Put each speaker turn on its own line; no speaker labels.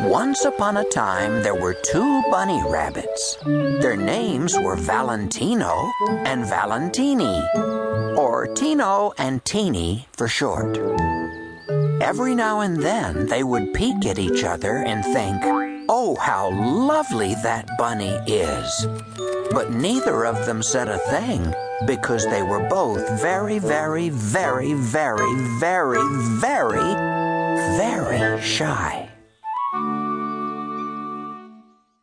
Once upon a time, there were two bunny rabbits. Their names were Valentino and Valentini, or Tino and Teeny for short. Every now and then, they would peek at each other and think, Oh, how lovely that bunny is. But neither of them said a thing because they were both very, very, very, very, very, very, very shy.